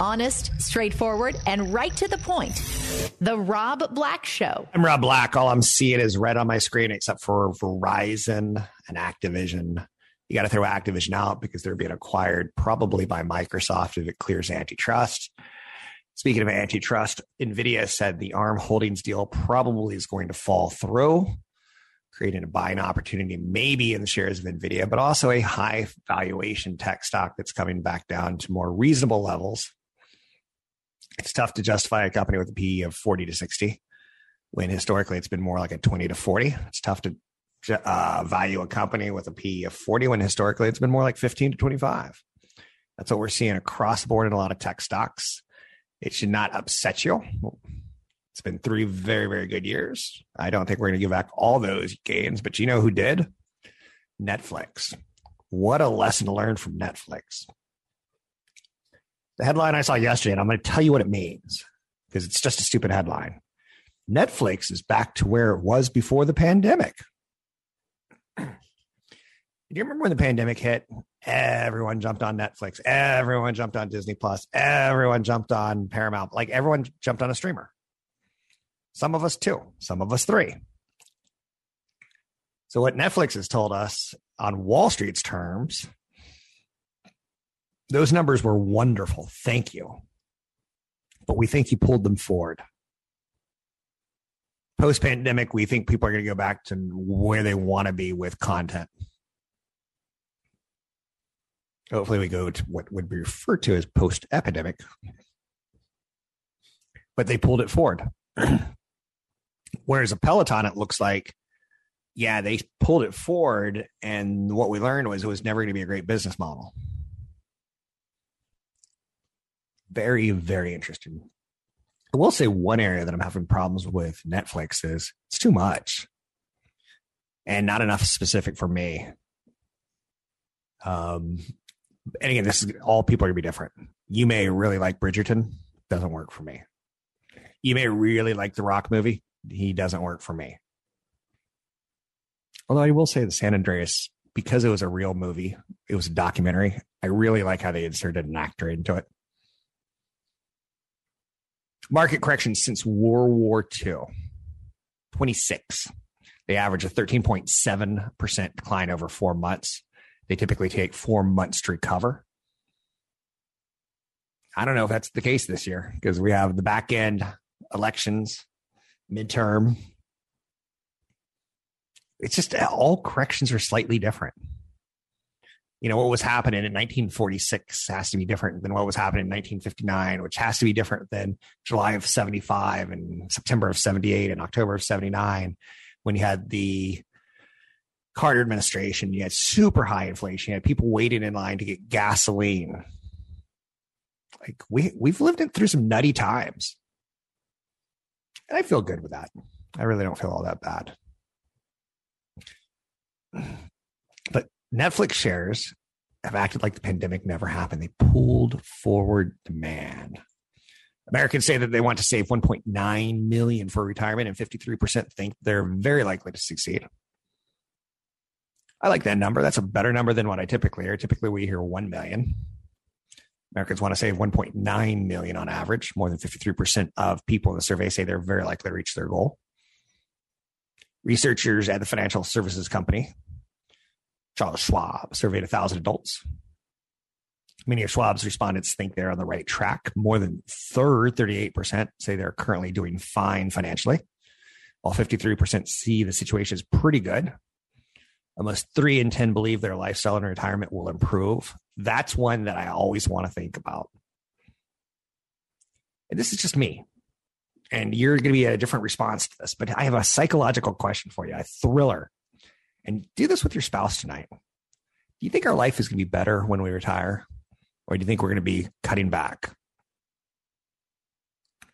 Honest, straightforward, and right to the point. The Rob Black Show. I'm Rob Black. All I'm seeing is red on my screen, except for Verizon and Activision. You got to throw Activision out because they're being acquired probably by Microsoft if it clears antitrust. Speaking of antitrust, NVIDIA said the ARM Holdings deal probably is going to fall through, creating a buying opportunity maybe in the shares of NVIDIA, but also a high valuation tech stock that's coming back down to more reasonable levels it's tough to justify a company with a PE of 40 to 60 when historically it's been more like a 20 to 40. It's tough to uh, value a company with a PE of 40 when historically it's been more like 15 to 25. That's what we're seeing across the board in a lot of tech stocks. It should not upset you. It's been three very, very good years. I don't think we're going to give back all those gains, but you know who did? Netflix. What a lesson to learn from Netflix the headline I saw yesterday, and I'm going to tell you what it means because it's just a stupid headline. Netflix is back to where it was before the pandemic. Do you remember when the pandemic hit? Everyone jumped on Netflix. Everyone jumped on Disney Plus. Everyone jumped on Paramount. Like everyone jumped on a streamer. Some of us two, some of us three. So, what Netflix has told us on Wall Street's terms those numbers were wonderful. Thank you. But we think you pulled them forward. Post pandemic, we think people are going to go back to where they want to be with content. Hopefully, we go to what would be referred to as post epidemic. But they pulled it forward. Whereas a Peloton, it looks like, yeah, they pulled it forward. And what we learned was it was never going to be a great business model very, very interesting. I will say one area that I'm having problems with Netflix is it's too much and not enough specific for me. Um, and again, this is all people are gonna be different. You may really like Bridgerton, doesn't work for me. You may really like the Rock movie, he doesn't work for me. Although I will say the San Andreas, because it was a real movie, it was a documentary. I really like how they inserted an actor into it market corrections since World War II, 26. They average a 13.7% decline over four months. They typically take four months to recover. I don't know if that's the case this year because we have the back end elections, midterm. It's just all corrections are slightly different you know what was happening in 1946 has to be different than what was happening in 1959 which has to be different than july of 75 and september of 78 and october of 79 when you had the carter administration you had super high inflation you had people waiting in line to get gasoline. Like we we've lived it through some nutty times. And i feel good with that. I really don't feel all that bad. But Netflix shares have acted like the pandemic never happened. They pulled forward demand. Americans say that they want to save 1.9 million for retirement, and 53% think they're very likely to succeed. I like that number. That's a better number than what I typically hear. Typically, we hear 1 million. Americans want to save 1.9 million on average. More than 53% of people in the survey say they're very likely to reach their goal. Researchers at the financial services company Charles Schwab surveyed 1,000 adults. Many of Schwab's respondents think they're on the right track. More than third, 38%, say they're currently doing fine financially, while 53% see the situation is pretty good. Almost three in 10 believe their lifestyle in retirement will improve. That's one that I always want to think about. And this is just me. And you're going to be a different response to this, but I have a psychological question for you, a thriller and do this with your spouse tonight. Do you think our life is going to be better when we retire? Or do you think we're going to be cutting back?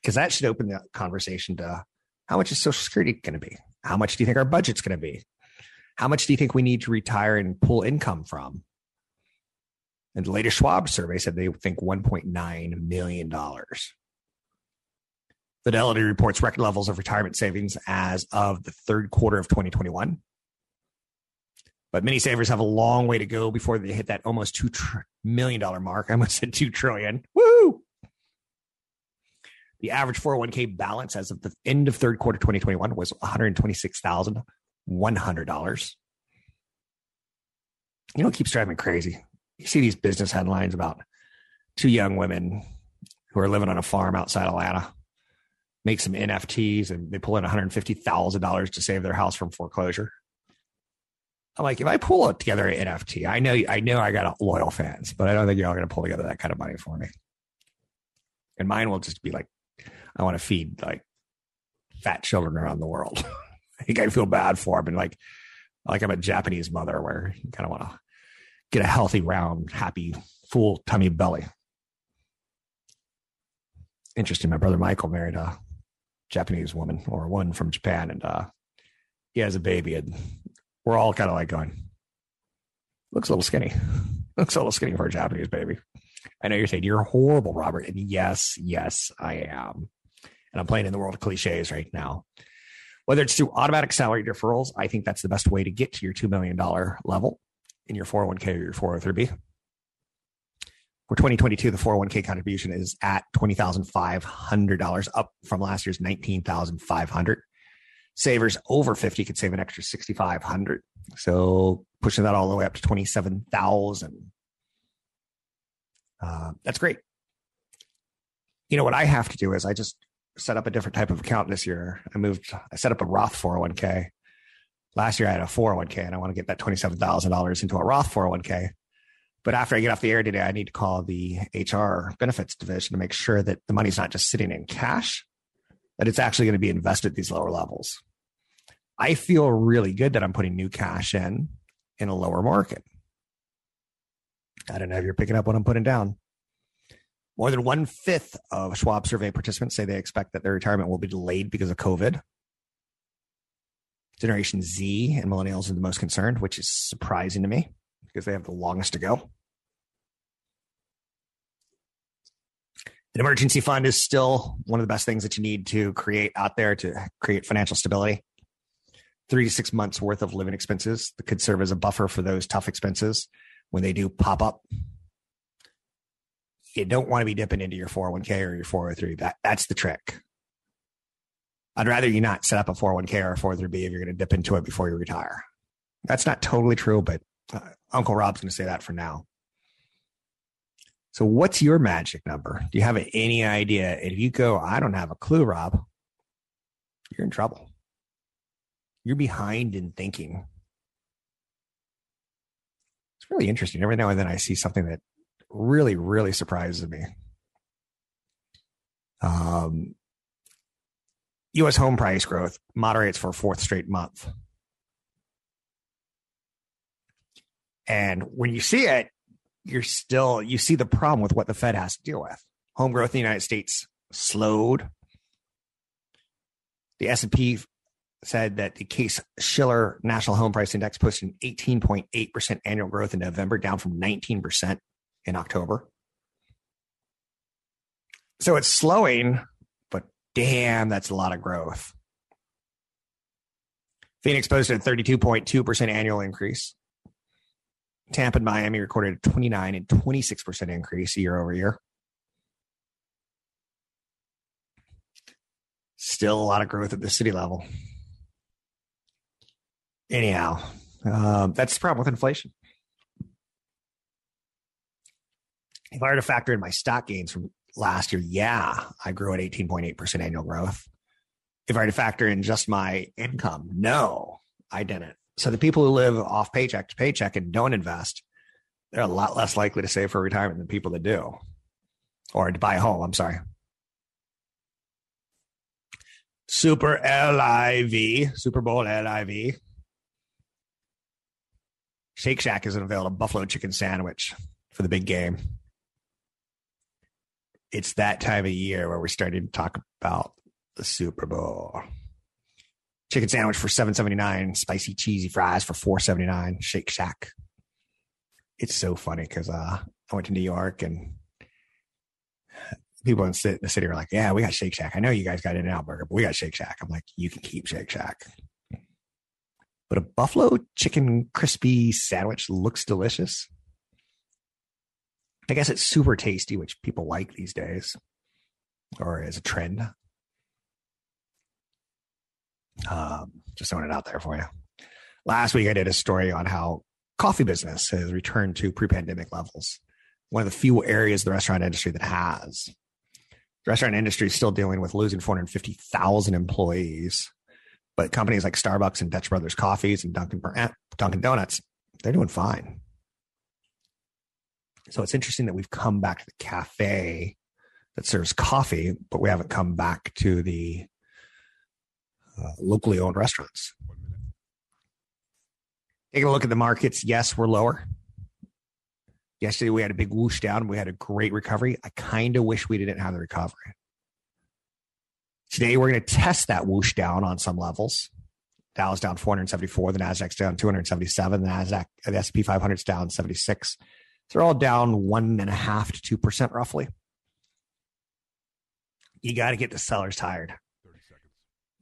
Because that should open the conversation to how much is Social Security going to be? How much do you think our budget's going to be? How much do you think we need to retire and pull income from? And the latest Schwab survey said they think $1.9 million. Fidelity reports record levels of retirement savings as of the third quarter of 2021. But many savers have a long way to go before they hit that almost $2 tr- million mark. I almost said 2 trillion. Woo! The average 401k balance as of the end of third quarter 2021 was $126,100. You know what keeps driving me crazy? You see these business headlines about two young women who are living on a farm outside Atlanta, make some NFTs, and they pull in $150,000 to save their house from foreclosure. I'm like, if I pull together an NFT, I know I know I got loyal fans, but I don't think you're all going to pull together that kind of money for me. And mine will just be like, I want to feed like fat children around the world. I think I feel bad for them, and like, like I'm a Japanese mother where you kind of want to get a healthy, round, happy, full tummy belly. Interesting. My brother Michael married a Japanese woman or one from Japan, and uh, he has a baby, and we're all kind of like going, looks a little skinny. looks a little skinny for a Japanese baby. I know you're saying you're horrible, Robert. And yes, yes, I am. And I'm playing in the world of cliches right now. Whether it's through automatic salary deferrals, I think that's the best way to get to your $2 million level in your 401k or your 403b. For 2022, the 401k contribution is at $20,500, up from last year's 19500 Savers over 50 could save an extra 6500 So pushing that all the way up to 27000 uh, That's great. You know, what I have to do is I just set up a different type of account this year. I moved, I set up a Roth 401k. Last year I had a 401k and I want to get that $27,000 into a Roth 401k. But after I get off the air today, I need to call the HR benefits division to make sure that the money's not just sitting in cash, that it's actually going to be invested at these lower levels. I feel really good that I'm putting new cash in in a lower market. I don't know if you're picking up what I'm putting down. More than one fifth of Schwab survey participants say they expect that their retirement will be delayed because of COVID. Generation Z and millennials are the most concerned, which is surprising to me because they have the longest to go. An emergency fund is still one of the best things that you need to create out there to create financial stability. Three to six months worth of living expenses that could serve as a buffer for those tough expenses when they do pop up. You don't want to be dipping into your 401k or your 403. That, that's the trick. I'd rather you not set up a 401k or a 403b if you're going to dip into it before you retire. That's not totally true, but uh, Uncle Rob's going to say that for now. So, what's your magic number? Do you have any idea? If you go, I don't have a clue, Rob, you're in trouble. You're behind in thinking. It's really interesting. Every now and then I see something that really, really surprises me. Um, U.S. home price growth moderates for fourth straight month. And when you see it, you're still you see the problem with what the Fed has to deal with. Home growth in the United States slowed. The S&P said that the Case Shiller National Home Price Index posted an 18.8% annual growth in November, down from 19% in October. So it's slowing, but damn, that's a lot of growth. Phoenix posted a 32.2% annual increase. Tampa and Miami recorded a 29 and 26% increase year over year. Still a lot of growth at the city level. Anyhow, um, that's the problem with inflation. If I were to factor in my stock gains from last year, yeah, I grew at 18.8% annual growth. If I were to factor in just my income, no, I didn't. So the people who live off paycheck to paycheck and don't invest, they're a lot less likely to save for retirement than people that do, or to buy a home. I'm sorry. Super LIV, Super Bowl LIV. Shake Shack is unveiled a buffalo chicken sandwich for the big game. it's that time of year where we're starting to talk about the Super Bowl. Chicken sandwich for seven seventy nine, spicy cheesy fries for four seventy nine. Shake Shack. It's so funny because uh, I went to New York and people in the city are like, "Yeah, we got Shake Shack. I know you guys got In-N-Out Burger, but we got Shake Shack." I'm like, "You can keep Shake Shack." But a buffalo chicken crispy sandwich looks delicious. I guess it's super tasty, which people like these days, or as a trend. Um, just throwing it out there for you. Last week, I did a story on how coffee business has returned to pre-pandemic levels. One of the few areas of the restaurant industry that has. The restaurant industry is still dealing with losing 450,000 employees, but companies like Starbucks and Dutch Brothers Coffees and Dunkin' Dunkin' Donuts, they're doing fine. So it's interesting that we've come back to the cafe that serves coffee, but we haven't come back to the uh, locally owned restaurants. Taking a look at the markets, yes, we're lower. Yesterday we had a big whoosh down. We had a great recovery. I kind of wish we didn't have the recovery. Today we're going to test that whoosh down on some levels. Dow's down 474. The Nasdaq's down 277. The Nasdaq, the S&P 500's down 76. They're all down one and a half to two percent roughly. You got to get the sellers tired.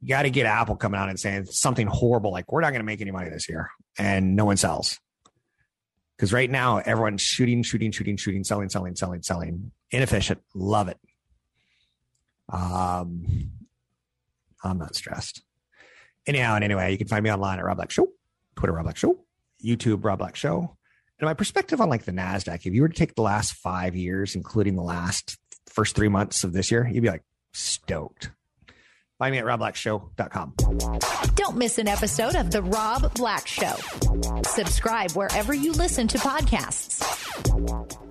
You got to get Apple coming out and saying something horrible like we're not going to make any money this year, and no one sells. Because right now everyone's shooting, shooting, shooting, shooting, selling, selling, selling, selling. Inefficient. Love it. Um, I'm not stressed. Anyhow and anyway, you can find me online at Rob Black Show, Twitter Rob Black Show, YouTube Rob Black Show, and my perspective on like the NASDAQ, if you were to take the last five years, including the last first three months of this year, you'd be like stoked. Find me at robblackshow.com. Don't miss an episode of The Rob Black Show. Subscribe wherever you listen to podcasts.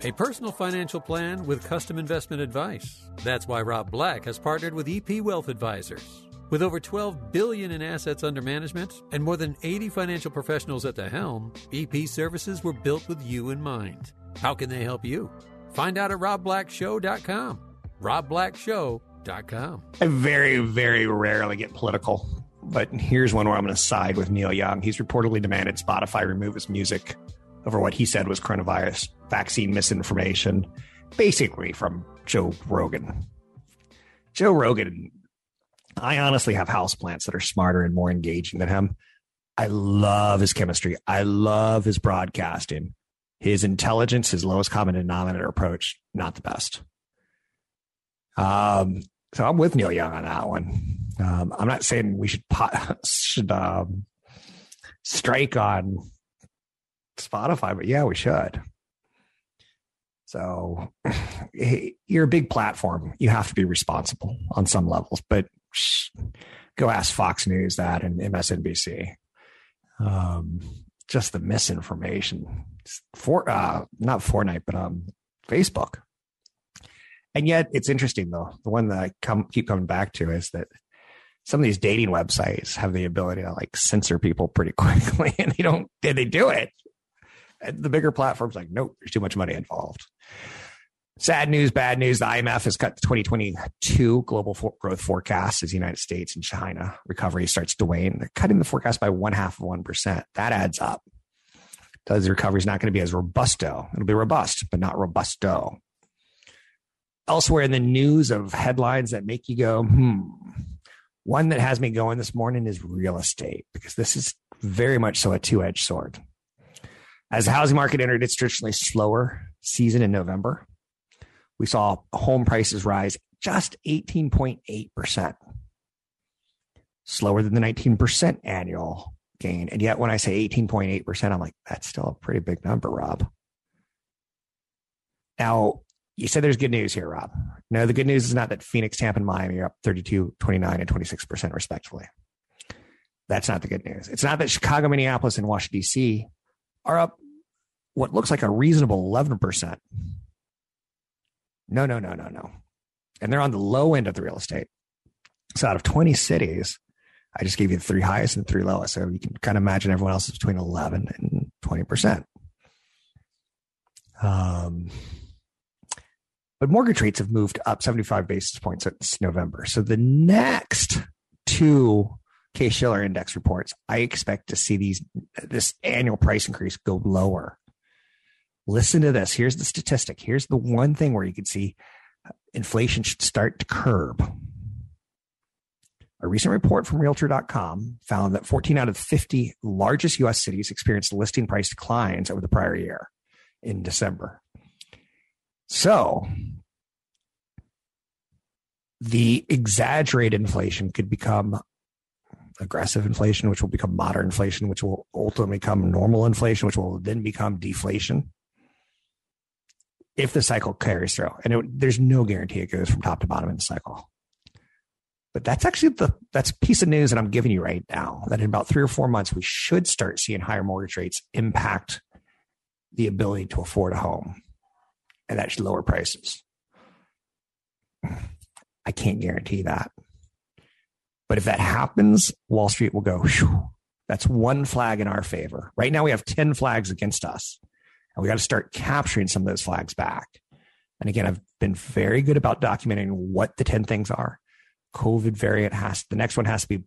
A personal financial plan with custom investment advice. That's why Rob Black has partnered with EP Wealth Advisors. With over 12 billion in assets under management and more than 80 financial professionals at the helm, EP services were built with you in mind. How can they help you? Find out at robblackshow.com. I very very rarely get political, but here's one where I'm going to side with Neil Young. He's reportedly demanded Spotify remove his music over what he said was coronavirus vaccine misinformation, basically from Joe Rogan. Joe Rogan I honestly have houseplants that are smarter and more engaging than him. I love his chemistry. I love his broadcasting. His intelligence, his lowest common denominator approach, not the best. Um, so I'm with Neil Young on that one. Um, I'm not saying we should pot, should um, strike on Spotify, but yeah, we should. So you're a big platform. You have to be responsible on some levels, but go ask Fox News that and MSNBC. Um, just the misinformation for uh, not Fortnite, but um, Facebook. And yet, it's interesting though. The one that I come keep coming back to is that some of these dating websites have the ability to like censor people pretty quickly, and they don't. And they do it. And the bigger platforms like, nope, there's too much money involved. Sad news, bad news. The IMF has cut the 2022 global for- growth forecast as the United States and China recovery starts to wane. They're cutting the forecast by one half of 1%. That adds up. Does the recovery is not going to be as robusto. It'll be robust, but not robusto. Elsewhere in the news of headlines that make you go, hmm. One that has me going this morning is real estate because this is very much so a two edged sword. As the housing market entered its traditionally slower season in November, we saw home prices rise just 18.8%, slower than the 19% annual gain. And yet, when I say 18.8%, I'm like, that's still a pretty big number, Rob. Now, you said there's good news here, Rob. No, the good news is not that Phoenix, Tampa, and Miami are up 32, 29, and 26% respectively. That's not the good news. It's not that Chicago, Minneapolis, and Washington, D.C. are up what looks like a reasonable 11%. No, no, no, no, no. And they're on the low end of the real estate. So out of 20 cities, I just gave you the three highest and three lowest. So you can kind of imagine everyone else is between 11 and 20%. Um, But mortgage rates have moved up 75 basis points since November. So the next two Case Shiller index reports, I expect to see these this annual price increase go lower. Listen to this. Here's the statistic. Here's the one thing where you can see uh, inflation should start to curb. A recent report from Realtor.com found that 14 out of 50 largest US cities experienced listing price declines over the prior year in December. So the exaggerated inflation could become aggressive inflation, which will become moderate inflation, which will ultimately become normal inflation, which will then become deflation if the cycle carries through. And it, there's no guarantee it goes from top to bottom in the cycle. But that's actually the that's piece of news that I'm giving you right now. That in about three or four months, we should start seeing higher mortgage rates impact the ability to afford a home, and should lower prices. I can't guarantee that. But if that happens, Wall Street will go, that's one flag in our favor. Right now, we have 10 flags against us. And we got to start capturing some of those flags back. And again, I've been very good about documenting what the 10 things are. COVID variant has, the next one has to be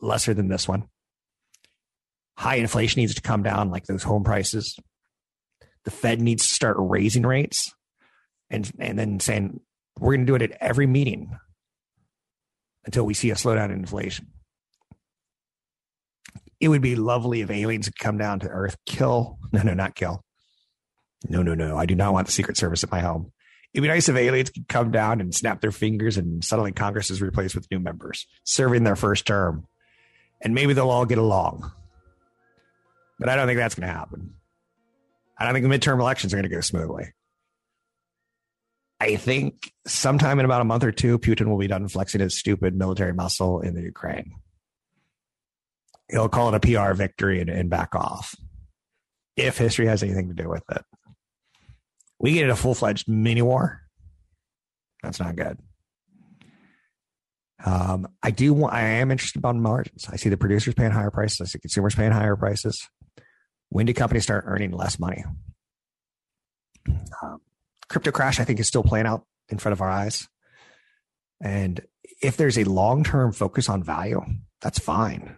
lesser than this one. High inflation needs to come down, like those home prices. The Fed needs to start raising rates and, and then saying, we're going to do it at every meeting until we see a slowdown in inflation. It would be lovely if aliens could come down to Earth, kill. No, no, not kill. No, no, no. I do not want the Secret Service at my home. It'd be nice if aliens could come down and snap their fingers and suddenly Congress is replaced with new members serving their first term. And maybe they'll all get along. But I don't think that's going to happen. I don't think the midterm elections are going to go smoothly. I think sometime in about a month or two, Putin will be done flexing his stupid military muscle in the Ukraine. He'll call it a PR victory and, and back off if history has anything to do with it. We get a full fledged mini war. That's not good. Um, I do want, I am interested about margins. I see the producers paying higher prices. I see consumers paying higher prices. When do companies start earning less money? Um, crypto crash, I think, is still playing out in front of our eyes. And if there's a long term focus on value, that's fine.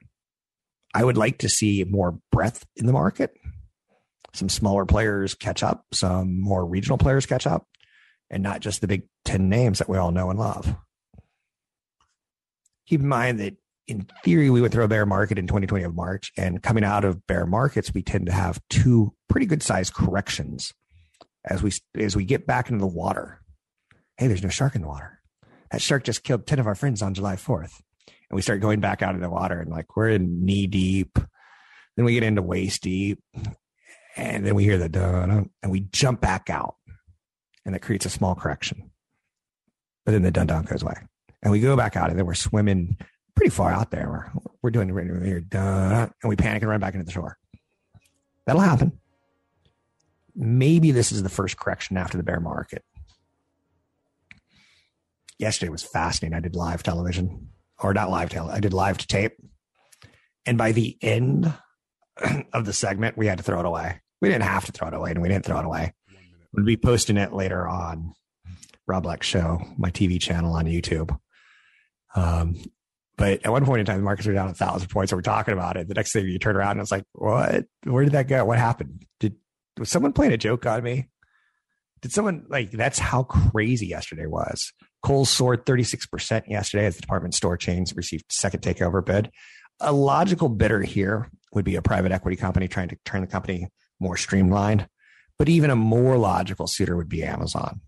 I would like to see more breadth in the market. Some smaller players catch up, some more regional players catch up, and not just the big 10 names that we all know and love. Keep in mind that in theory, we would throw a bear market in 2020 of March, and coming out of bear markets, we tend to have two pretty good sized corrections as we as we get back into the water. Hey, there's no shark in the water. That shark just killed 10 of our friends on July 4th. And we start going back out in the water and like we're in knee deep. Then we get into waist deep. And then we hear the dun and we jump back out. And that creates a small correction. But then the dun dun goes away. And we go back out and then we're swimming pretty far out there. We're, we're doing right here, dun, and we panic and run back into the shore. That'll happen maybe this is the first correction after the bear market. Yesterday was fascinating. I did live television, or not live television. I did live to tape. And by the end of the segment, we had to throw it away. We didn't have to throw it away, and we didn't throw it away. We'll be posting it later on Rob Black Show, my TV channel on YouTube. Um, but at one point in time, the markets were down a thousand points. And we're talking about it. The next thing you turn around and it's like, what? Where did that go? What happened? Did was someone playing a joke on me? Did someone like that's how crazy yesterday was? Kohl's soared 36% yesterday as the department store chains received second takeover bid. A logical bidder here would be a private equity company trying to turn the company more streamlined. But even a more logical suitor would be Amazon.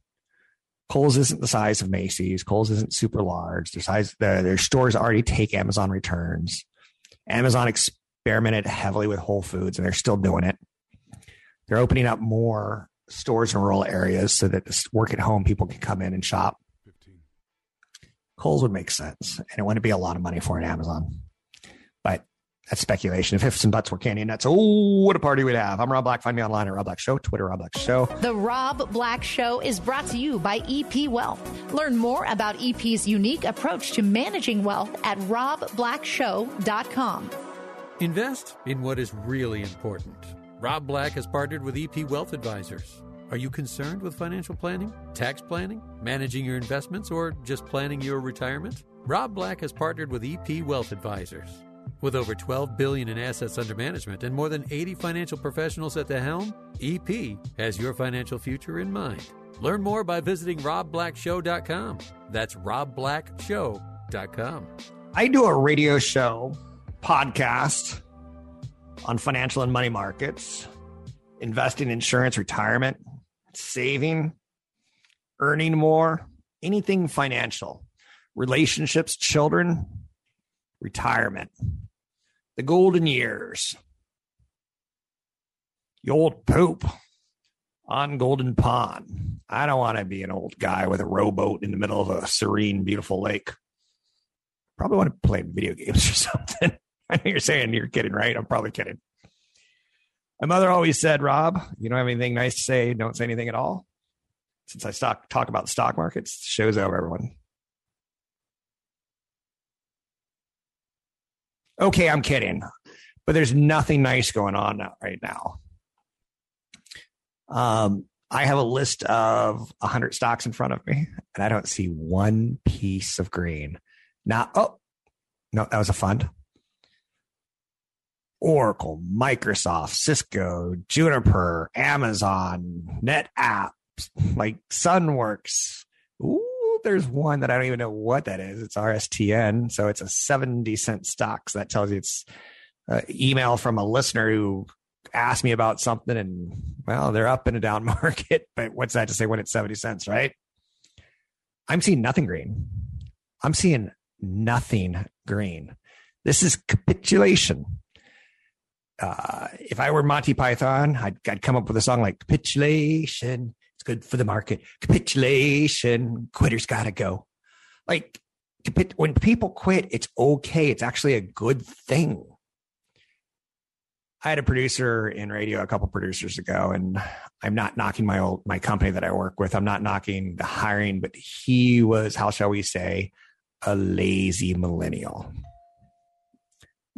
Kohl's isn't the size of Macy's. Kohl's isn't super large. Their size, their, their stores already take Amazon returns. Amazon experimented heavily with Whole Foods and they're still doing it. They're opening up more stores in rural areas so that the work at home people can come in and shop. 15. Kohl's would make sense, and it wouldn't be a lot of money for an Amazon. But that's speculation. If ifs and buts were candy nuts, oh, what a party we'd have. I'm Rob Black. Find me online at Rob Black Show, Twitter, Rob Black Show. The Rob Black Show is brought to you by EP Wealth. Learn more about EP's unique approach to managing wealth at robblackshow.com. Invest in what is really important Rob Black has partnered with EP Wealth Advisors. Are you concerned with financial planning, tax planning, managing your investments, or just planning your retirement? Rob Black has partnered with EP Wealth Advisors. With over 12 billion in assets under management and more than 80 financial professionals at the helm, EP has your financial future in mind. Learn more by visiting robblackshow.com. That's robblackshow.com. I do a radio show podcast on financial and money markets, investing, insurance, retirement, saving, earning more, anything financial, relationships, children, retirement, the golden years, the old poop on Golden Pond. I don't want to be an old guy with a rowboat in the middle of a serene, beautiful lake. Probably want to play video games or something. I know you're saying you're kidding, right? I'm probably kidding. My mother always said, Rob, you don't have anything nice to say, don't say anything at all. Since I stock, talk about stock markets, show's over, everyone. Okay, I'm kidding, but there's nothing nice going on right now. Um, I have a list of 100 stocks in front of me, and I don't see one piece of green. Now, oh, no, that was a fund. Oracle, Microsoft, Cisco, Juniper, Amazon, NetApp, like Sunworks. Ooh, there's one that I don't even know what that is. It's RSTN. So it's a 70 cent stock. So that tells you it's uh, email from a listener who asked me about something and well, they're up in a down market, but what's that to say when it's 70 cents, right? I'm seeing nothing green. I'm seeing nothing green. This is capitulation uh, if I were Monty Python, I'd, I'd come up with a song like capitulation. It's good for the market. Capitulation. Quitters gotta go. Like when people quit, it's okay. It's actually a good thing. I had a producer in radio a couple producers ago, and I'm not knocking my old my company that I work with. I'm not knocking the hiring, but he was, how shall we say, a lazy millennial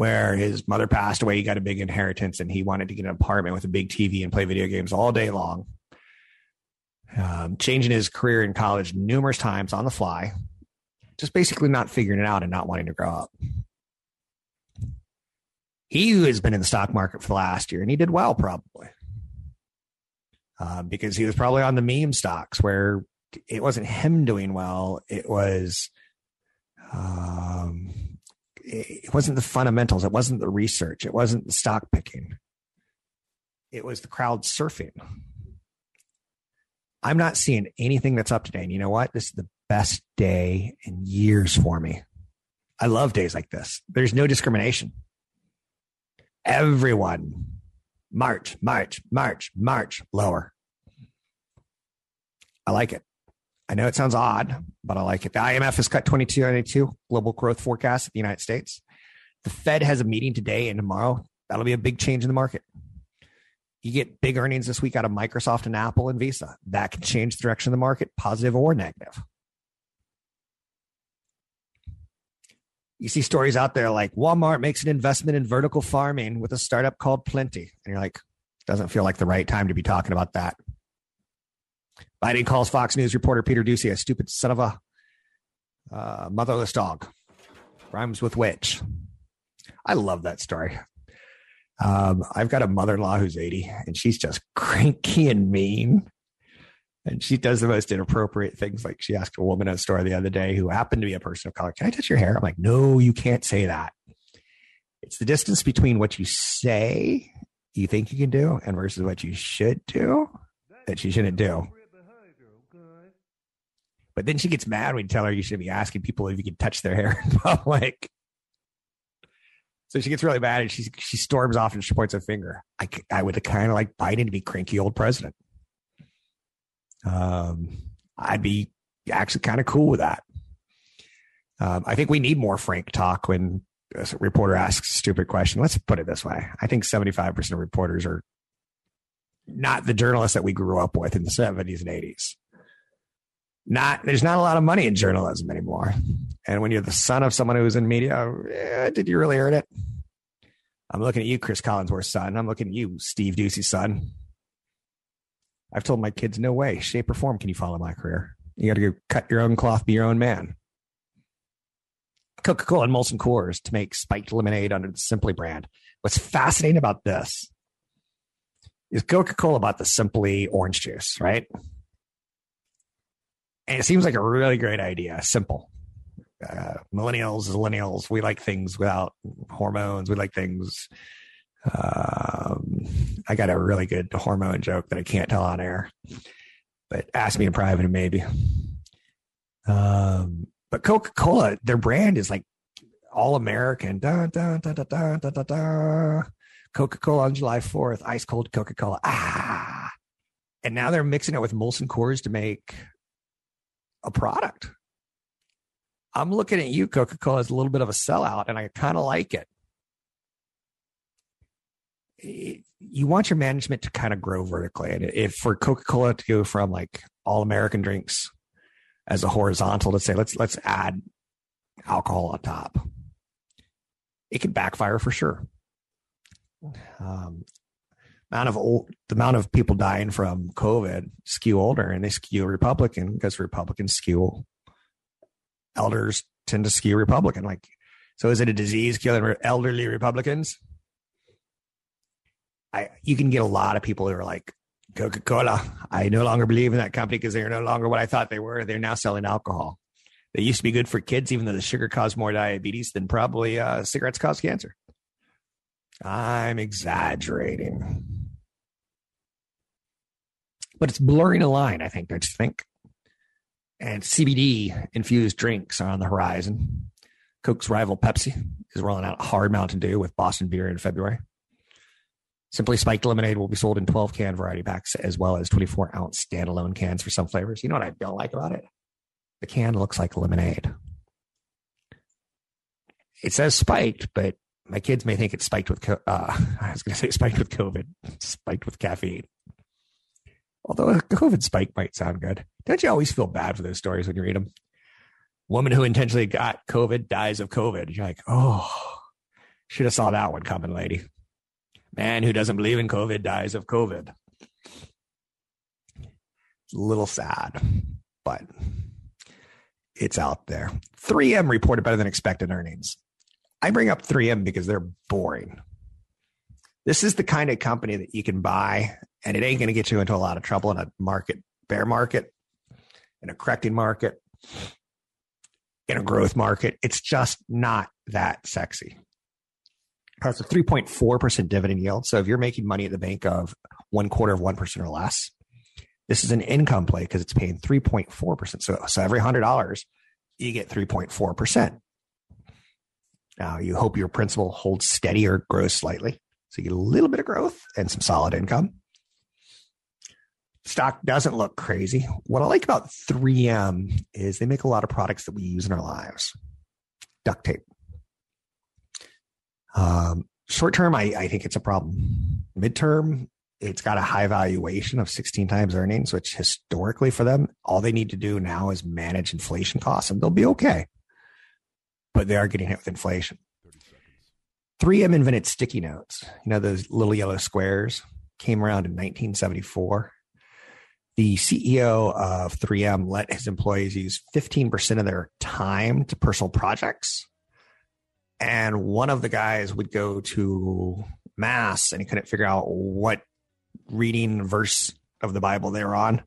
where his mother passed away. He got a big inheritance and he wanted to get an apartment with a big TV and play video games all day long. Um, changing his career in college numerous times on the fly, just basically not figuring it out and not wanting to grow up. He has been in the stock market for the last year and he did well, probably. Uh, because he was probably on the meme stocks where it wasn't him doing well, it was um, it wasn't the fundamentals, it wasn't the research, it wasn't the stock picking, it was the crowd surfing. I'm not seeing anything that's up today. And you know what? This is the best day in years for me. I love days like this. There's no discrimination. Everyone, March, March, March, March, lower. I like it. I know it sounds odd, but I like it. The IMF has cut 2292 global growth forecast in the United States. The Fed has a meeting today and tomorrow. That'll be a big change in the market. You get big earnings this week out of Microsoft and Apple and Visa. That can change the direction of the market, positive or negative. You see stories out there like Walmart makes an investment in vertical farming with a startup called Plenty. And you're like, doesn't feel like the right time to be talking about that. Biden calls Fox News reporter Peter Doocy a stupid son of a uh, motherless dog. Rhymes with witch. I love that story. Um, I've got a mother in law who's 80 and she's just cranky and mean. And she does the most inappropriate things. Like she asked a woman at a store the other day who happened to be a person of color, Can I touch your hair? I'm like, No, you can't say that. It's the distance between what you say you think you can do and versus what you should do that you shouldn't do. But then she gets mad when you tell her you should be asking people if you can touch their hair in public. So she gets really mad and she she storms off and she points a finger. I, I would kind of like Biden to be cranky old president. Um, I'd be actually kind of cool with that. Um, I think we need more frank talk when a reporter asks a stupid question. Let's put it this way: I think seventy-five percent of reporters are not the journalists that we grew up with in the seventies and eighties not there's not a lot of money in journalism anymore. And when you're the son of someone who's in media, eh, did you really earn it? I'm looking at you, Cris Collinsworth's son. I'm looking at you, Steve Doocy's son. I've told my kids, no way, shape or form can you follow my career. You got to go cut your own cloth, be your own man. Coca Cola and Molson Coors to make spiked lemonade under the Simply brand. What's fascinating about this is Coca Cola bought the Simply orange juice, right? And it seems like a really great idea. Simple. Uh, millennials, millennials, we like things without hormones. We like things. Um, I got a really good hormone joke that I can't tell on air, but ask me in private, maybe. Um, but Coca Cola, their brand is like all American. Coca Cola on July 4th, ice cold Coca Cola. Ah. And now they're mixing it with Molson Coors to make a product. I'm looking at you, Coca Cola, as a little bit of a sellout, and I kind of like it. You want your management to kind of grow vertically. And if for Coca Cola to go from like all American drinks as a horizontal to say let's let's add alcohol on top. It could backfire for sure. Um, amount of old, the amount of people dying from COVID skew older, and they skew Republican because Republicans skew elders tend to skew Republican. Like, so is it a disease killing elderly Republicans? I you can get a lot of people who are like, Coca Cola. I no longer believe in that company because they're no longer what I thought they were. They're now selling alcohol. They used to be good for kids, even though the sugar caused more diabetes than probably uh, cigarettes cause cancer. I'm exaggerating. But it's blurring a line, I think, don't you think? And CBD infused drinks are on the horizon. Coke's rival Pepsi is rolling out hard Mountain Dew with Boston beer in February. Simply Spiked Lemonade will be sold in 12 can variety packs as well as 24 ounce standalone cans for some flavors. You know what I don't like about it? The can looks like lemonade. It says spiked, but my kids may think it's spiked with, uh, I was going to say spiked with COVID, spiked with caffeine. Although a COVID spike might sound good. Don't you always feel bad for those stories when you read them? Woman who intentionally got COVID dies of COVID. You're like, oh, should have saw that one coming, lady. Man who doesn't believe in COVID dies of COVID. It's a little sad, but it's out there. 3M reported better than expected earnings. I bring up 3M because they're boring. This is the kind of company that you can buy and it ain't going to get you into a lot of trouble in a market, bear market, in a correcting market, in a growth market. It's just not that sexy has a 3.4% dividend yield. So if you're making money at the bank of one quarter of 1% or less, this is an income play because it's paying 3.4%. So, so every $100, you get 3.4%. Now, you hope your principal holds steady or grows slightly. So you get a little bit of growth and some solid income. Stock doesn't look crazy. What I like about 3M is they make a lot of products that we use in our lives. Duct tape, um, short term, I, I think it's a problem. Midterm, it's got a high valuation of 16 times earnings, which historically for them, all they need to do now is manage inflation costs and they'll be okay. But they are getting hit with inflation. 3M invented sticky notes. You know, those little yellow squares came around in 1974. The CEO of 3M let his employees use 15% of their time to personal projects and one of the guys would go to mass and he couldn't figure out what reading verse of the Bible they were on.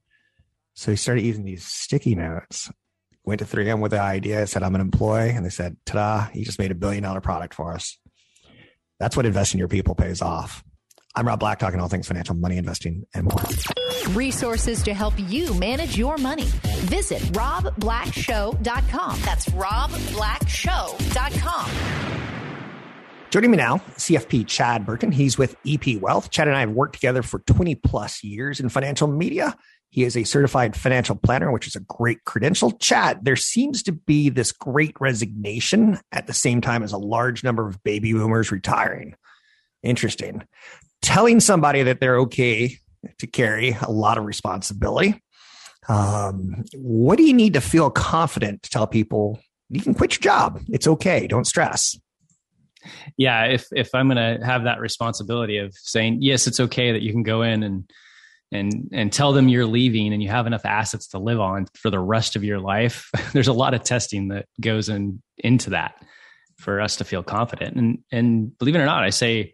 So he started using these sticky notes. Went to 3M with the idea, said, I'm an employee. And they said, ta da, he just made a billion dollar product for us. That's what investing your people pays off. I'm Rob Black, talking all things financial, money, investing, and more. Resources to help you manage your money. Visit robblackshow.com. That's robblackshow.com. Joining me now, CFP Chad Burton. He's with EP Wealth. Chad and I have worked together for 20 plus years in financial media. He is a certified financial planner, which is a great credential. Chad, there seems to be this great resignation at the same time as a large number of baby boomers retiring. Interesting telling somebody that they're okay to carry a lot of responsibility. Um, what do you need to feel confident to tell people you can quit your job? It's okay. Don't stress. Yeah, if if I'm going to have that responsibility of saying yes, it's okay that you can go in and and and tell them you're leaving and you have enough assets to live on for the rest of your life there's a lot of testing that goes in into that for us to feel confident and and believe it or not i say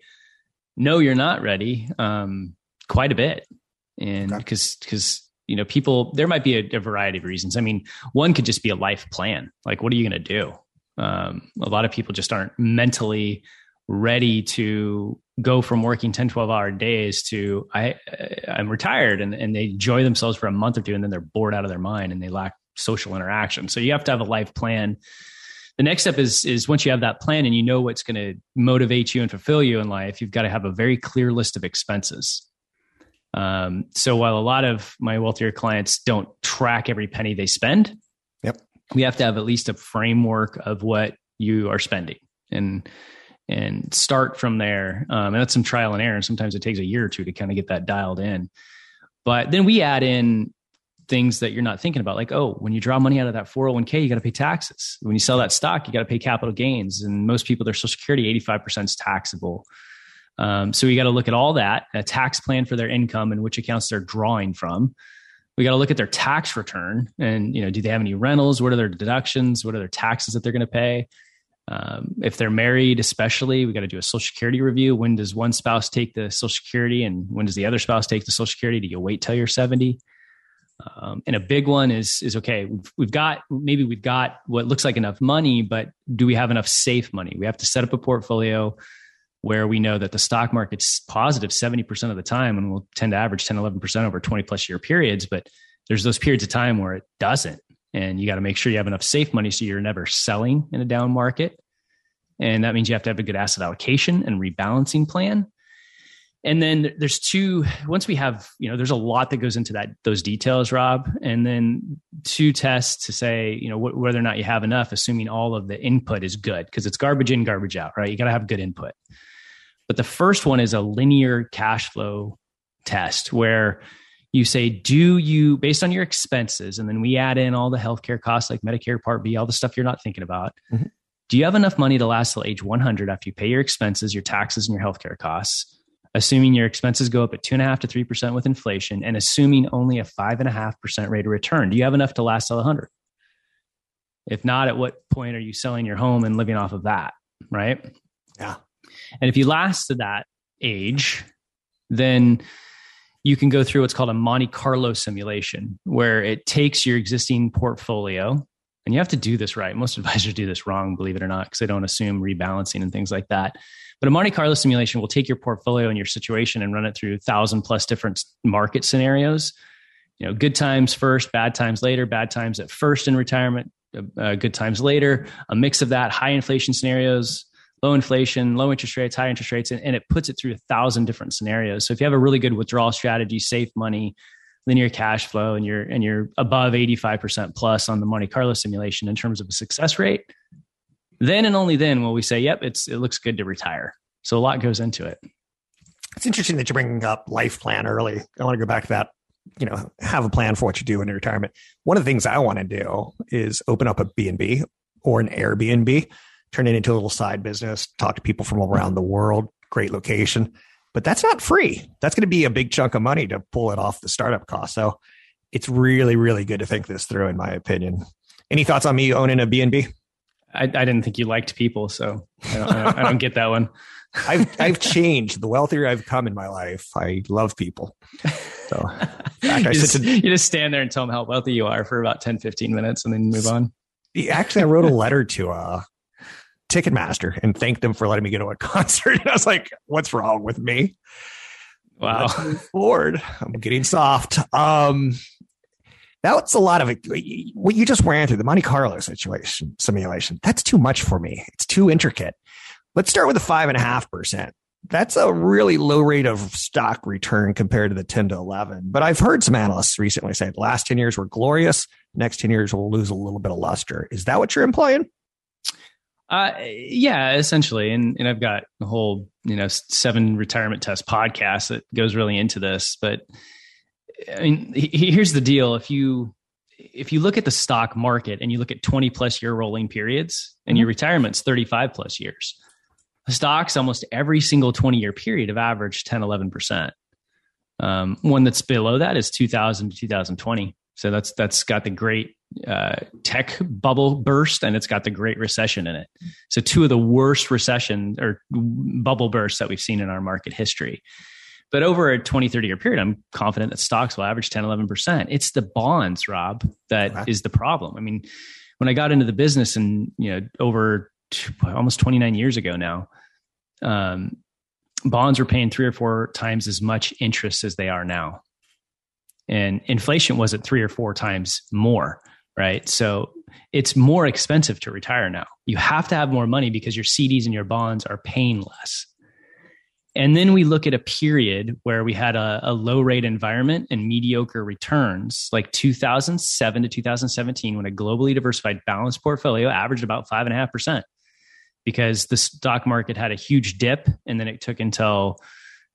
no you're not ready um, quite a bit. And because okay. because you know people there might be a, a, variety of reasons. I mean one could just be a life plan. Like what are you going to do? Um, a lot of people just aren't mentally ready to go from working 10 12 hour days to i i'm retired and, and they enjoy themselves for a month or two and then they're bored out of their mind and they lack social interaction. So you have to have a life plan the next step is is once you have that plan and you know what's going to motivate you and fulfill you in life you've got to have a very clear list of expenses um, so while a lot of my wealthier clients don't track every penny they spend yep we have to have at least a framework of what you are spending and and start from there. Um, and that's some trial and error. Sometimes it takes a year or two to kind of get that dialed in. But then we add in things that you're not thinking about, like, oh, when you draw money out of that 401k, you got to pay taxes. When you sell that stock, you got to pay capital gains. And most people, their social security, 85% is taxable. Um, so we got to look at all that, a tax plan for their income and which accounts they're drawing from. We got to look at their tax return and, you know, do they have any rentals? What are their deductions? What are their taxes that they're going to pay? Um, if they're married, especially, we got to do a social security review. When does one spouse take the social security and when does the other spouse take the social security? Do you wait till you're 70? Um, and a big one is, is okay, we've, we've got, maybe we've got what looks like enough money, but do we have enough safe money? We have to set up a portfolio where we know that the stock market's positive 70% of the time and we'll tend to average 10, 11% over 20 plus year periods. But there's those periods of time where it doesn't and you got to make sure you have enough safe money so you're never selling in a down market and that means you have to have a good asset allocation and rebalancing plan and then there's two once we have you know there's a lot that goes into that those details rob and then two tests to say you know wh- whether or not you have enough assuming all of the input is good because it's garbage in garbage out right you got to have good input but the first one is a linear cash flow test where you say, do you, based on your expenses, and then we add in all the healthcare costs like Medicare Part B, all the stuff you're not thinking about. Mm-hmm. Do you have enough money to last till age 100 after you pay your expenses, your taxes, and your healthcare costs? Assuming your expenses go up at two and a half to three percent with inflation, and assuming only a five and a half percent rate of return, do you have enough to last till a 100? If not, at what point are you selling your home and living off of that? Right? Yeah. And if you last to that age, then you can go through what's called a Monte Carlo simulation, where it takes your existing portfolio, and you have to do this right. Most advisors do this wrong, believe it or not, because they don't assume rebalancing and things like that. But a Monte Carlo simulation will take your portfolio and your situation and run it through thousand plus different market scenarios. You know, good times first, bad times later, bad times at first in retirement, uh, good times later, a mix of that, high inflation scenarios, low inflation, low interest rates, high interest rates, and, and, it puts it through a thousand different scenarios. So if you have a really good withdrawal strategy, safe money, linear cash flow, and you're and you're above 85% plus on the Monte Carlo simulation in terms of a success rate, then and only then will we say, yep, it's it looks good to retire. So a lot goes into it. It's interesting that you're bringing up life plan early. I want to go back to that. You know, have a plan for what you do in your retirement. One of the things I want to do is open up a B&B or an Airbnb turn it into a little side business, talk to people from around the world. Great location. But that's not free. That's going to be a big chunk of money to pull it off the startup cost. So it's really, really good to think this through, in my opinion. Any thoughts on me owning a B&B? I, I didn't think you liked people, so I don't, I don't, I don't get that one. I've I've changed. The wealthier I've come in my life, I love people. So fact, you, just, to, you, just, stand there and tell them how wealthy you are for about 10, 15 minutes and then move on. Actually, I wrote a letter to uh, Ticketmaster and thanked them for letting me go to a concert. And I was like, what's wrong with me? Wow. Lord, I'm getting soft. Um, that's a lot of. What you just ran through the Monte Carlo situation simulation. That's too much for me. It's too intricate. Let's start with the five and a half percent. That's a really low rate of stock return compared to the 10 to 11. But I've heard some analysts recently say the last 10 years were glorious. Next 10 years will lose a little bit of luster. Is that what you're implying? Uh, yeah, essentially, and and I've got a whole you know seven retirement test podcast that goes really into this. But I mean, he, here's the deal: if you if you look at the stock market and you look at 20 plus year rolling periods, and mm-hmm. your retirement's 35 plus years, the stocks almost every single 20 year period have averaged 10, 11 percent. Um, one that's below that is 2000 to 2020. So that's that's got the great uh, tech bubble burst and it's got the great recession in it. So two of the worst recession or bubble bursts that we've seen in our market history. But over a 20, 30 year period, I'm confident that stocks will average 10, 11%. It's the bonds, Rob, that is the problem. I mean, when I got into the business and, you know, over two, almost 29 years ago now, um, bonds were paying three or four times as much interest as they are now. And inflation was at three or four times more right? So it's more expensive to retire now. You have to have more money because your CDs and your bonds are paying less. And then we look at a period where we had a, a, low rate environment and mediocre returns, like 2007 to 2017, when a globally diversified balanced portfolio averaged about five and a half percent because the stock market had a huge dip. And then it took until,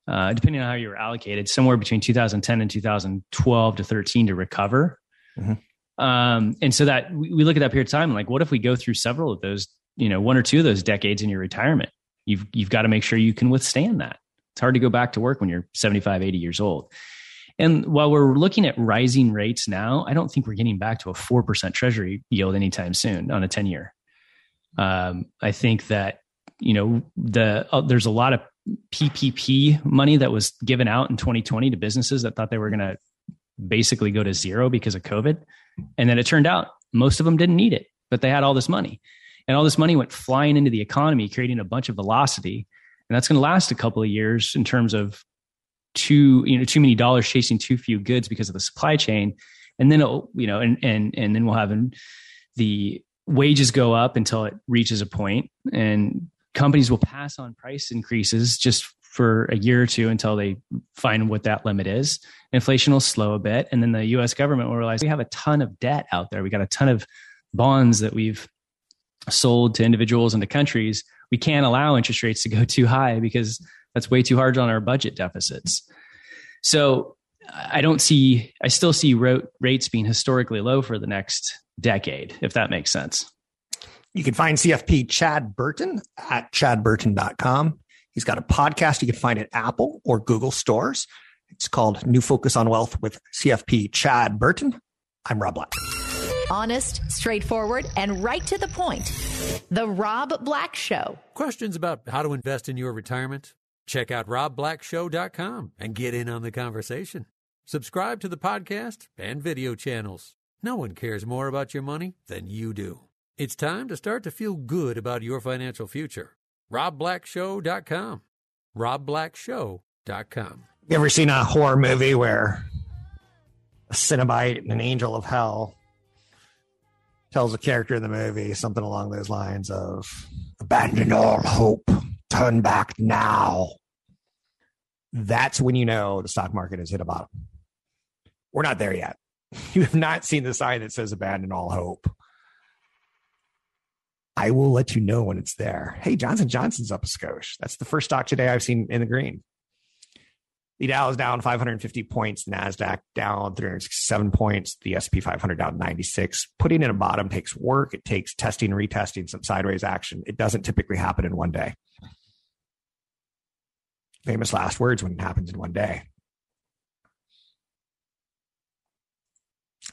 uh, depending on how you were allocated, somewhere between 2010 and 2012 to 13 to recover. Mm-hmm. Um, and so that we, we look at that period of time, like, what if we go through several of those, you know, one or two of those decades in your retirement? You've, you've got to make sure you can withstand that. It's hard to go back to work when you're 75, 80 years old. And while we're looking at rising rates now, I don't think we're getting back to a 4% treasury yield anytime soon on a 10 year. Um, I think that, you know, the, uh, there's a lot of PPP money that was given out in 2020 to businesses that thought they were going to basically go to zero because of COVID. And then it turned out most of them didn't need it, but they had all this money. And all this money went flying into the economy, creating a bunch of velocity. And that's going to last a couple of years in terms of too, you know, too many dollars chasing too few goods because of the supply chain. And then, it'll, you know, and, and, and then we'll have the wages go up until it reaches a point and companies will pass on price increases just for a year or two until they find what that limit is. Inflation will slow a bit. And then the US government will realize we have a ton of debt out there. We got a ton of bonds that we've sold to individuals and to countries. We can't allow interest rates to go too high because that's way too hard on our budget deficits. So I don't see, I still see rates being historically low for the next decade, if that makes sense. You can find CFP Chad Burton at chadburton.com. He's got a podcast you can find at Apple or Google stores. It's called New Focus on Wealth with CFP Chad Burton. I'm Rob Black. Honest, straightforward, and right to the point. The Rob Black Show. Questions about how to invest in your retirement? Check out robblackshow.com and get in on the conversation. Subscribe to the podcast and video channels. No one cares more about your money than you do. It's time to start to feel good about your financial future robblackshow.com. robblackshow.com. You ever seen a horror movie where a Cenobite and an angel of hell tells a character in the movie something along those lines of abandon all hope, turn back now. That's when you know the stock market has hit a bottom. We're not there yet. You have not seen the sign that says abandon all hope. I will let you know when it's there. Hey, Johnson Johnson's up a skosh. That's the first stock today I've seen in the green. The Dow is down 550 points. Nasdaq down 367 points. The S&P 500 down 96. Putting in a bottom takes work. It takes testing, retesting, some sideways action. It doesn't typically happen in one day. Famous last words when it happens in one day.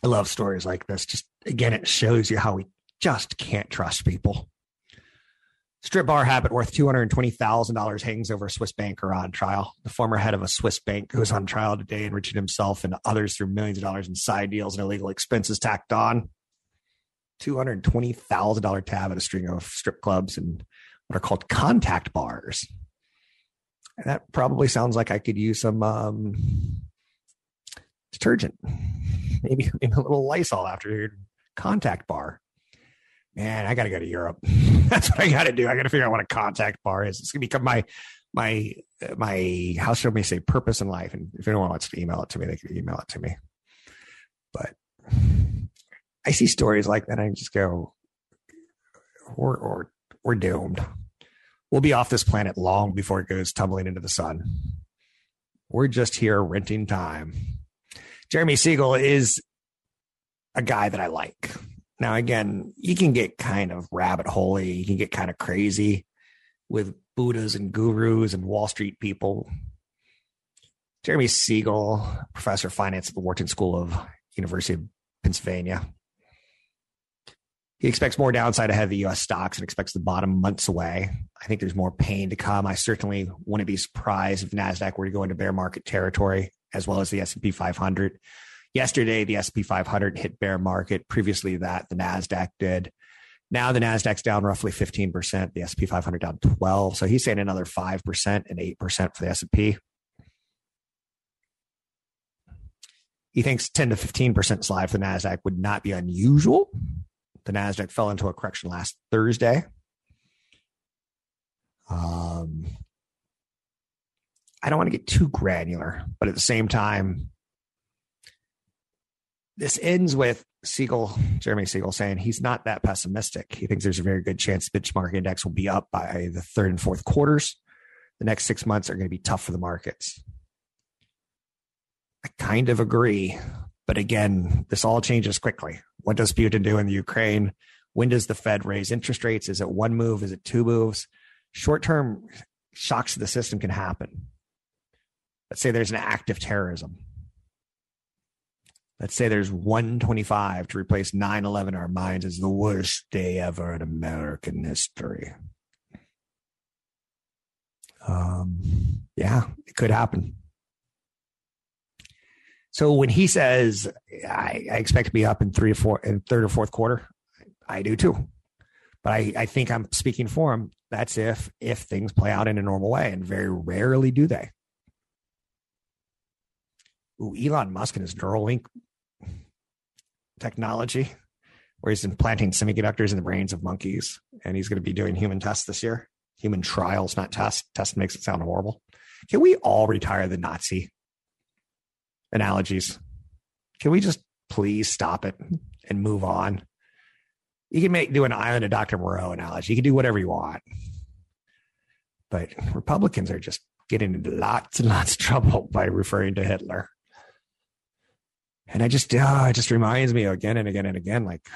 I love stories like this. Just again, it shows you how we just can't trust people. Strip bar habit worth $220,000 hangs over a Swiss banker on trial. The former head of a Swiss bank goes on trial today, enriching himself and others through millions of dollars in side deals and illegal expenses tacked on. $220,000 tab at a string of strip clubs and what are called contact bars. And that probably sounds like I could use some um, detergent, maybe, maybe a little Lysol after your contact bar man, I got to go to Europe. That's what I got to do. I got to figure out what a contact bar is. It's going to become my, my, uh, my, how should we say purpose in life? And if anyone wants to email it to me, they can email it to me. But I see stories like that. I just go, we're, we're, we're doomed. We'll be off this planet long before it goes tumbling into the sun. We're just here renting time. Jeremy Siegel is a guy that I like. Now, again, you can get kind of rabbit holey. You can get kind of crazy with Buddhas and gurus and Wall Street people. Jeremy Siegel, professor of finance at the Wharton School of University of Pennsylvania. He expects more downside ahead of the US stocks and expects the bottom months away. I think there's more pain to come. I certainly wouldn't be surprised if NASDAQ were to go into bear market territory as well as the S&P 500. Yesterday, the S&P 500 hit bear market. Previously that, the NASDAQ did. Now the Nasdaq's down roughly 15%, the S&P 500 down 12. So he's saying another 5% and 8% for the S&P. He thinks 10 to 15% slide for the Nasdaq would not be unusual. The Nasdaq fell into a correction last Thursday. Um, I don't want to get too granular, but at the same time, this ends with Siegel, Jeremy Siegel, saying he's not that pessimistic. He thinks there's a very good chance the benchmark index will be up by the third and fourth quarters. The next six months are going to be tough for the markets. I kind of agree. But again, this all changes quickly. What does Putin do in the Ukraine? When does the Fed raise interest rates? Is it one move? Is it two moves? Short term shocks to the system can happen. Let's say there's an act of terrorism let's say there's 125 to replace 9-11 in our minds as the worst day ever in american history. Um, yeah it could happen. So when he says I, I, expect to be up in three to four in third or fourth quarter i do too. But I, I think i'm speaking for him. That's if if things play out in a normal way and very rarely do they. Ooh, Elon Musk and his Neuralink technology where he's implanting semiconductors in the brains of monkeys and he's going to be doing human tests this year. Human trials not tests test makes it sound horrible. Can we all retire the nazi analogies? Can we just please stop it and move on? You can make do an island of dr moreau analogy. You can do whatever you want. But republicans are just getting into lots and lots of trouble by referring to hitler and I just, uh, it just reminds me again and again and again, like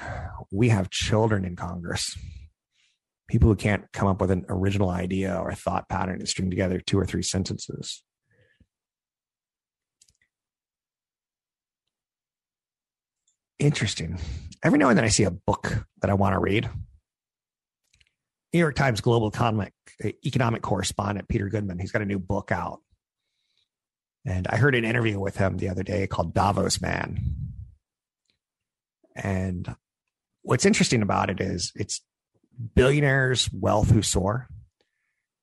we have children in Congress, people who can't come up with an original idea or thought pattern and string together two or three sentences. Interesting. Every now and then I see a book that I want to read. New York Times global economic economic correspondent Peter Goodman, he's got a new book out and I heard an interview with him the other day called Davos Man. And what's interesting about it is it's billionaires' wealth who soar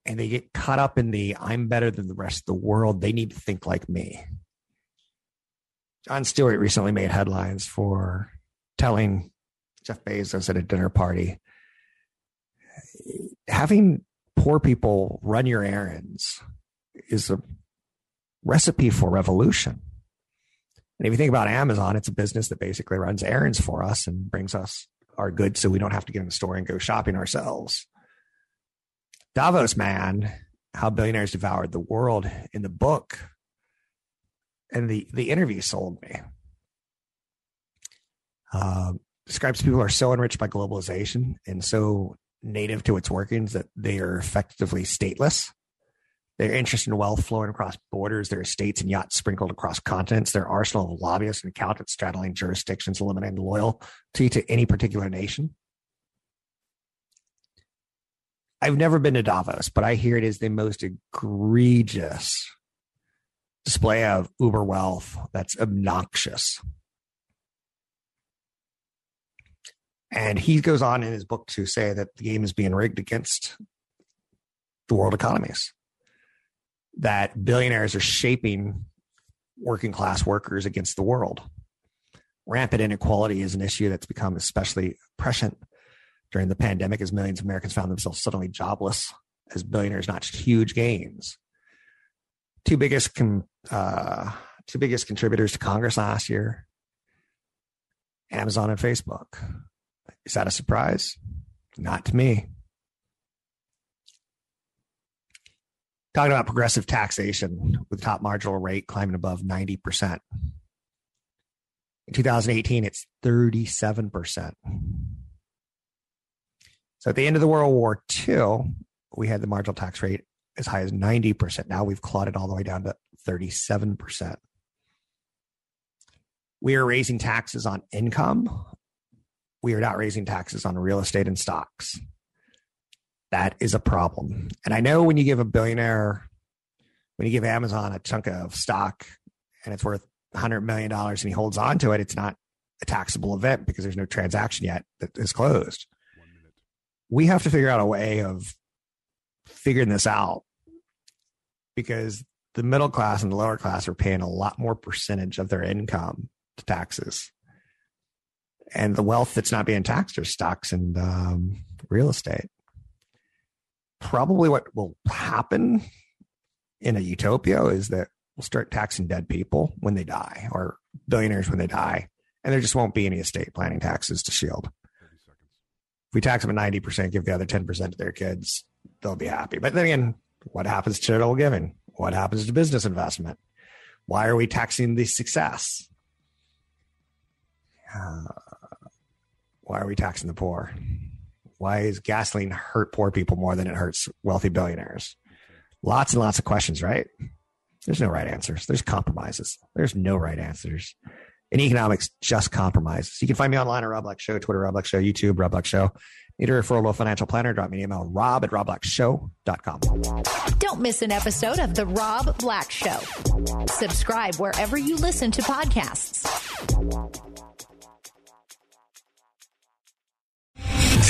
and they get caught up in the I'm better than the rest of the world. They need to think like me. Jon Stewart recently made headlines for telling Jeff Bezos at a dinner party having poor people run your errands is a recipe for revolution. And if you think about Amazon, it's a business that basically runs errands for us and brings us our goods so we don't have to get in the store and go shopping ourselves. Davos Man, How Billionaires Devoured the World in the book and the, the interview sold me. Uh, describes people are so enriched by globalization and so native to its workings that they are effectively stateless their interest in wealth flowing across borders, their estates and yachts sprinkled across continents, their arsenal of lobbyists and accountants straddling jurisdictions, eliminating loyalty to any particular nation. I've never been to Davos, but I hear it is the most egregious display of uber wealth that's obnoxious. And he goes on in his book to say that the game is being rigged against the world economies that billionaires are shaping working class workers against the world. Rampant inequality is an issue that's become especially prescient during the pandemic as millions of Americans found themselves suddenly jobless as billionaires notched huge gains. Two biggest uh, two biggest contributors to Congress last year, Amazon and Facebook. Is that a surprise? Not to me. Talking about progressive taxation with top marginal rate climbing above 90%. In 2018, it's 37%. So at the end of the World War II, we had the marginal tax rate as high as 90%. Now we've clawed it all the way down to 37%. We are raising taxes on income. We are not raising taxes on real estate and stocks. That is a problem. And I know when you give a billionaire, when you give Amazon a chunk of stock and it's worth $100 million and he holds on to it, it's not a taxable event because there's no transaction yet that is closed. We have to figure out a way of figuring this out because the middle class and the lower class are paying a lot more percentage of their income to taxes. And the wealth that's not being taxed are stocks and um, real estate. Probably what will happen in a utopia is that we'll start taxing dead people when they die or billionaires when they die. And there just won't be any estate planning taxes to shield. If we tax them at 90%, give the other 10% to their kids, they'll be happy. But then again, what happens to charitable giving? What happens to business investment? Why are we taxing the success? Uh, why are we taxing the poor? Why is gasoline hurt poor people more than it hurts wealthy billionaires? Lots and lots of questions, right? There's no right answers. There's compromises. There's no right answers. In economics, just compromises. You can find me online at Rob Black Show, Twitter, Rob Black Show, YouTube, Rob Black Show. Need a referral to a financial planner? Drop me an email, rob at robblackshow.com. Don't miss an episode of The Rob Black Show. Subscribe wherever you listen to podcasts.